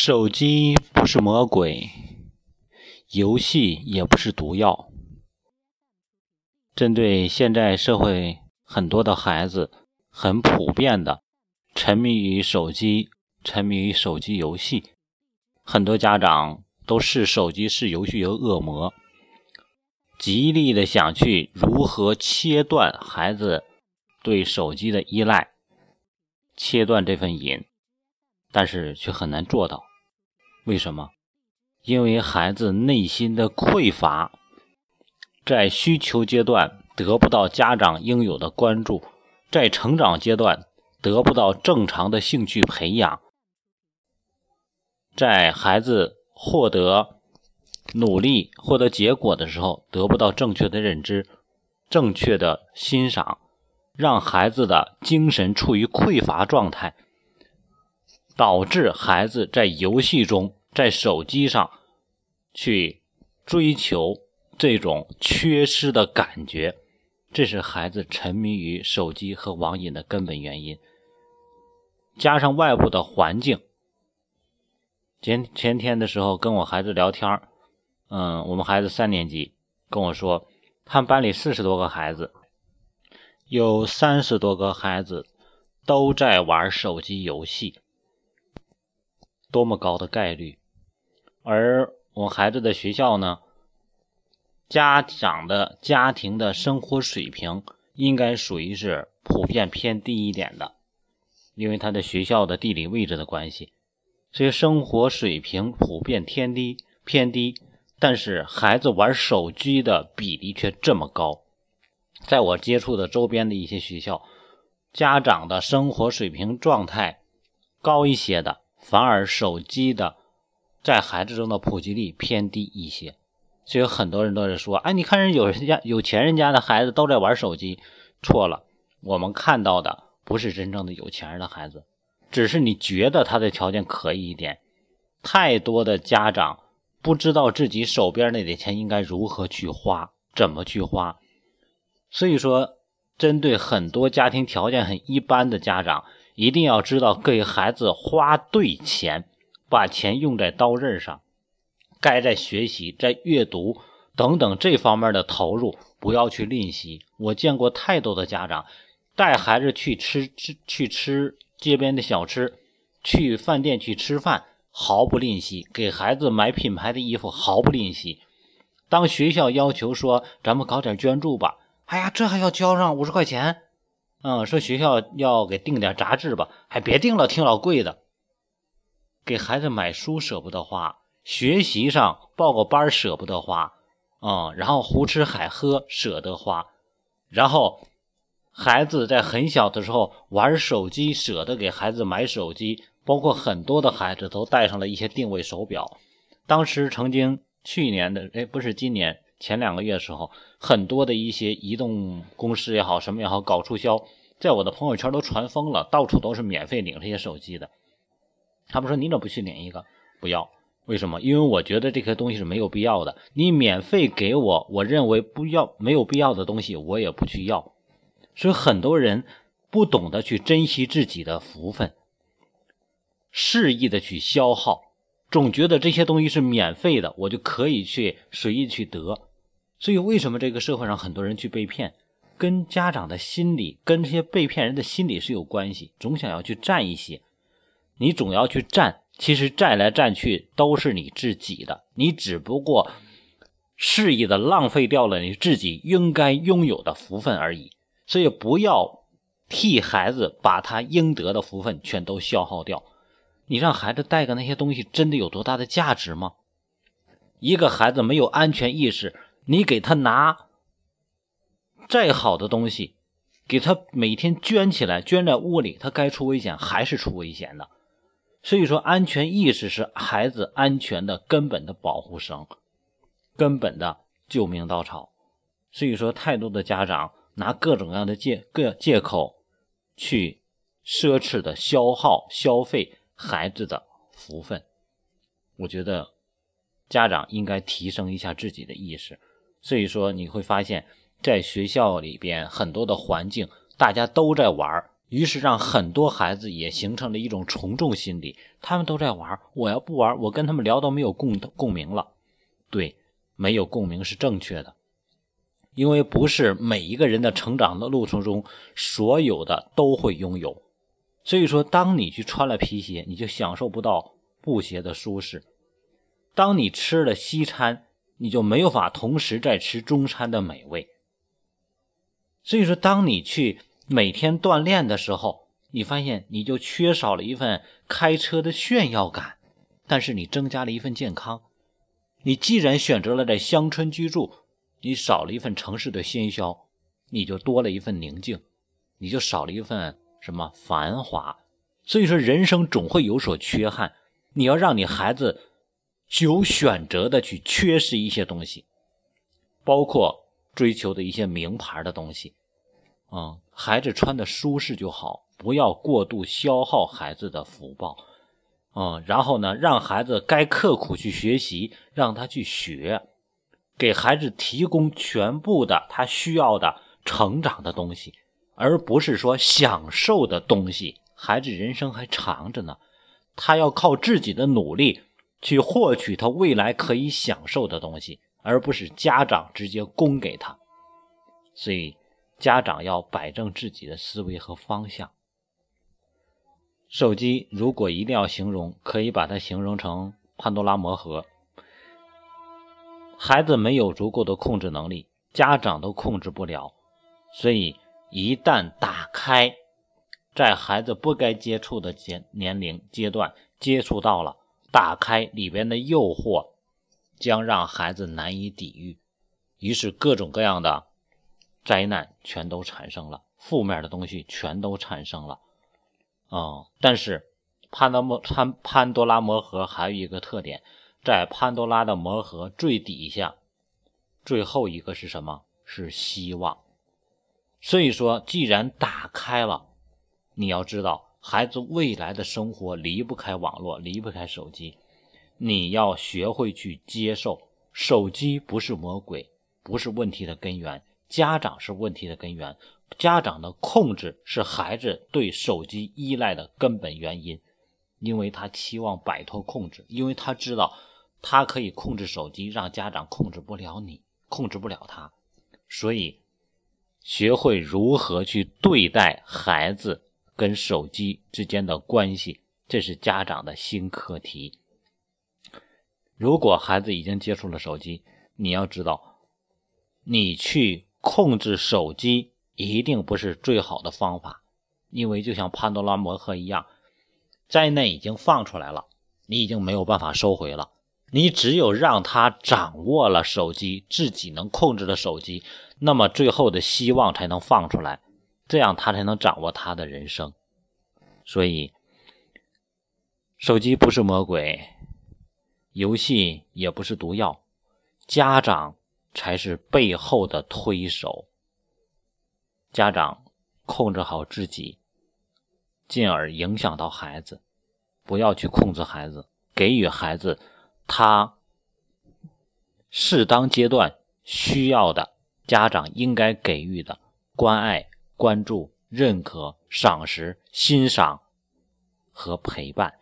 手机不是魔鬼，游戏也不是毒药。针对现在社会很多的孩子，很普遍的沉迷于手机、沉迷于手机游戏，很多家长都视手机、视游戏为恶魔，极力的想去如何切断孩子对手机的依赖，切断这份瘾。但是却很难做到，为什么？因为孩子内心的匮乏，在需求阶段得不到家长应有的关注，在成长阶段得不到正常的兴趣培养，在孩子获得努力、获得结果的时候得不到正确的认知、正确的欣赏，让孩子的精神处于匮乏状态。导致孩子在游戏中，在手机上去追求这种缺失的感觉，这是孩子沉迷于手机和网瘾的根本原因。加上外部的环境，前前天的时候跟我孩子聊天嗯，我们孩子三年级跟我说，他们班里四十多个孩子，有三十多个孩子都在玩手机游戏。多么高的概率！而我孩子的学校呢，家长的家庭的生活水平应该属于是普遍偏低一点的，因为他的学校的地理位置的关系，所以生活水平普遍偏低偏低。但是孩子玩手机的比例却这么高，在我接触的周边的一些学校，家长的生活水平状态高一些的。反而手机的在孩子中的普及率偏低一些，所以很多人都在说：“哎，你看人有人家有钱人家的孩子都在玩手机。”错了，我们看到的不是真正的有钱人的孩子，只是你觉得他的条件可以一点。太多的家长不知道自己手边那点钱应该如何去花，怎么去花。所以说，针对很多家庭条件很一般的家长。一定要知道给孩子花对钱，把钱用在刀刃上，该在学习、在阅读等等这方面的投入不要去吝惜。我见过太多的家长带孩子去吃吃去吃街边的小吃，去饭店去吃饭毫不吝惜，给孩子买品牌的衣服毫不吝惜。当学校要求说咱们搞点捐助吧，哎呀，这还要交上五十块钱。嗯，说学校要给订点杂志吧，还别订了，挺老贵的。给孩子买书舍不得花，学习上报个班舍不得花，嗯，然后胡吃海喝舍得花，然后孩子在很小的时候玩手机，舍得给孩子买手机，包括很多的孩子都带上了一些定位手表。当时曾经去年的，哎，不是今年。前两个月的时候，很多的一些移动公司也好，什么也好，搞促销，在我的朋友圈都传疯了，到处都是免费领这些手机的。他们说：“你怎么不去领一个？”不要，为什么？因为我觉得这些东西是没有必要的。你免费给我，我认为不要没有必要的东西，我也不去要。所以很多人不懂得去珍惜自己的福分，肆意的去消耗，总觉得这些东西是免费的，我就可以去随意去得。所以，为什么这个社会上很多人去被骗，跟家长的心理、跟这些被骗人的心理是有关系。总想要去占一些，你总要去占，其实占来占去都是你自己的，你只不过肆意的浪费掉了你自己应该拥有的福分而已。所以，不要替孩子把他应得的福分全都消耗掉。你让孩子带个那些东西，真的有多大的价值吗？一个孩子没有安全意识。你给他拿再好的东西，给他每天捐起来，捐在屋里，他该出危险还是出危险的。所以说，安全意识是孩子安全的根本的保护绳，根本的救命稻草。所以说，太多的家长拿各种各样的借各借口去奢侈的消耗消费孩子的福分。我觉得家长应该提升一下自己的意识。所以说，你会发现在学校里边很多的环境，大家都在玩于是让很多孩子也形成了一种从众心理，他们都在玩，我要不玩，我跟他们聊都没有共共鸣了。对，没有共鸣是正确的，因为不是每一个人的成长的路程中，所有的都会拥有。所以说，当你去穿了皮鞋，你就享受不到布鞋的舒适；当你吃了西餐，你就没有法同时在吃中餐的美味。所以说，当你去。每天锻炼的时候，你发现你就缺少了一份开车的炫耀感，但是你增加了一份健康。你既然选择了在乡村居住，你少了一份城市的喧嚣，你就多了一份宁静，你就少了一份什么繁华。所以说，人生总会有所缺憾。你要让你孩子有选择的去缺失一些东西，包括追求的一些名牌的东西。嗯，孩子穿的舒适就好，不要过度消耗孩子的福报。嗯，然后呢，让孩子该刻苦去学习，让他去学，给孩子提供全部的他需要的成长的东西，而不是说享受的东西。孩子人生还长着呢，他要靠自己的努力去获取他未来可以享受的东西，而不是家长直接供给他。所以。家长要摆正自己的思维和方向。手机如果一定要形容，可以把它形容成潘多拉魔盒。孩子没有足够的控制能力，家长都控制不了，所以一旦打开，在孩子不该接触的阶年龄阶段接触到了，打开里边的诱惑，将让孩子难以抵御，于是各种各样的。灾难全都产生了，负面的东西全都产生了，啊！但是潘多摩潘潘多拉魔盒还有一个特点，在潘多拉的魔盒最底下，最后一个是什么？是希望。所以说，既然打开了，你要知道，孩子未来的生活离不开网络，离不开手机，你要学会去接受，手机不是魔鬼，不是问题的根源。家长是问题的根源，家长的控制是孩子对手机依赖的根本原因，因为他期望摆脱控制，因为他知道他可以控制手机，让家长控制不了你，控制不了他，所以学会如何去对待孩子跟手机之间的关系，这是家长的新课题。如果孩子已经接触了手机，你要知道，你去。控制手机一定不是最好的方法，因为就像潘多拉魔盒一样，灾难已经放出来了，你已经没有办法收回了。你只有让他掌握了手机，自己能控制的手机，那么最后的希望才能放出来，这样他才能掌握他的人生。所以，手机不是魔鬼，游戏也不是毒药，家长。才是背后的推手。家长控制好自己，进而影响到孩子。不要去控制孩子，给予孩子他适当阶段需要的家长应该给予的关爱、关注、认可、赏识、欣赏和陪伴。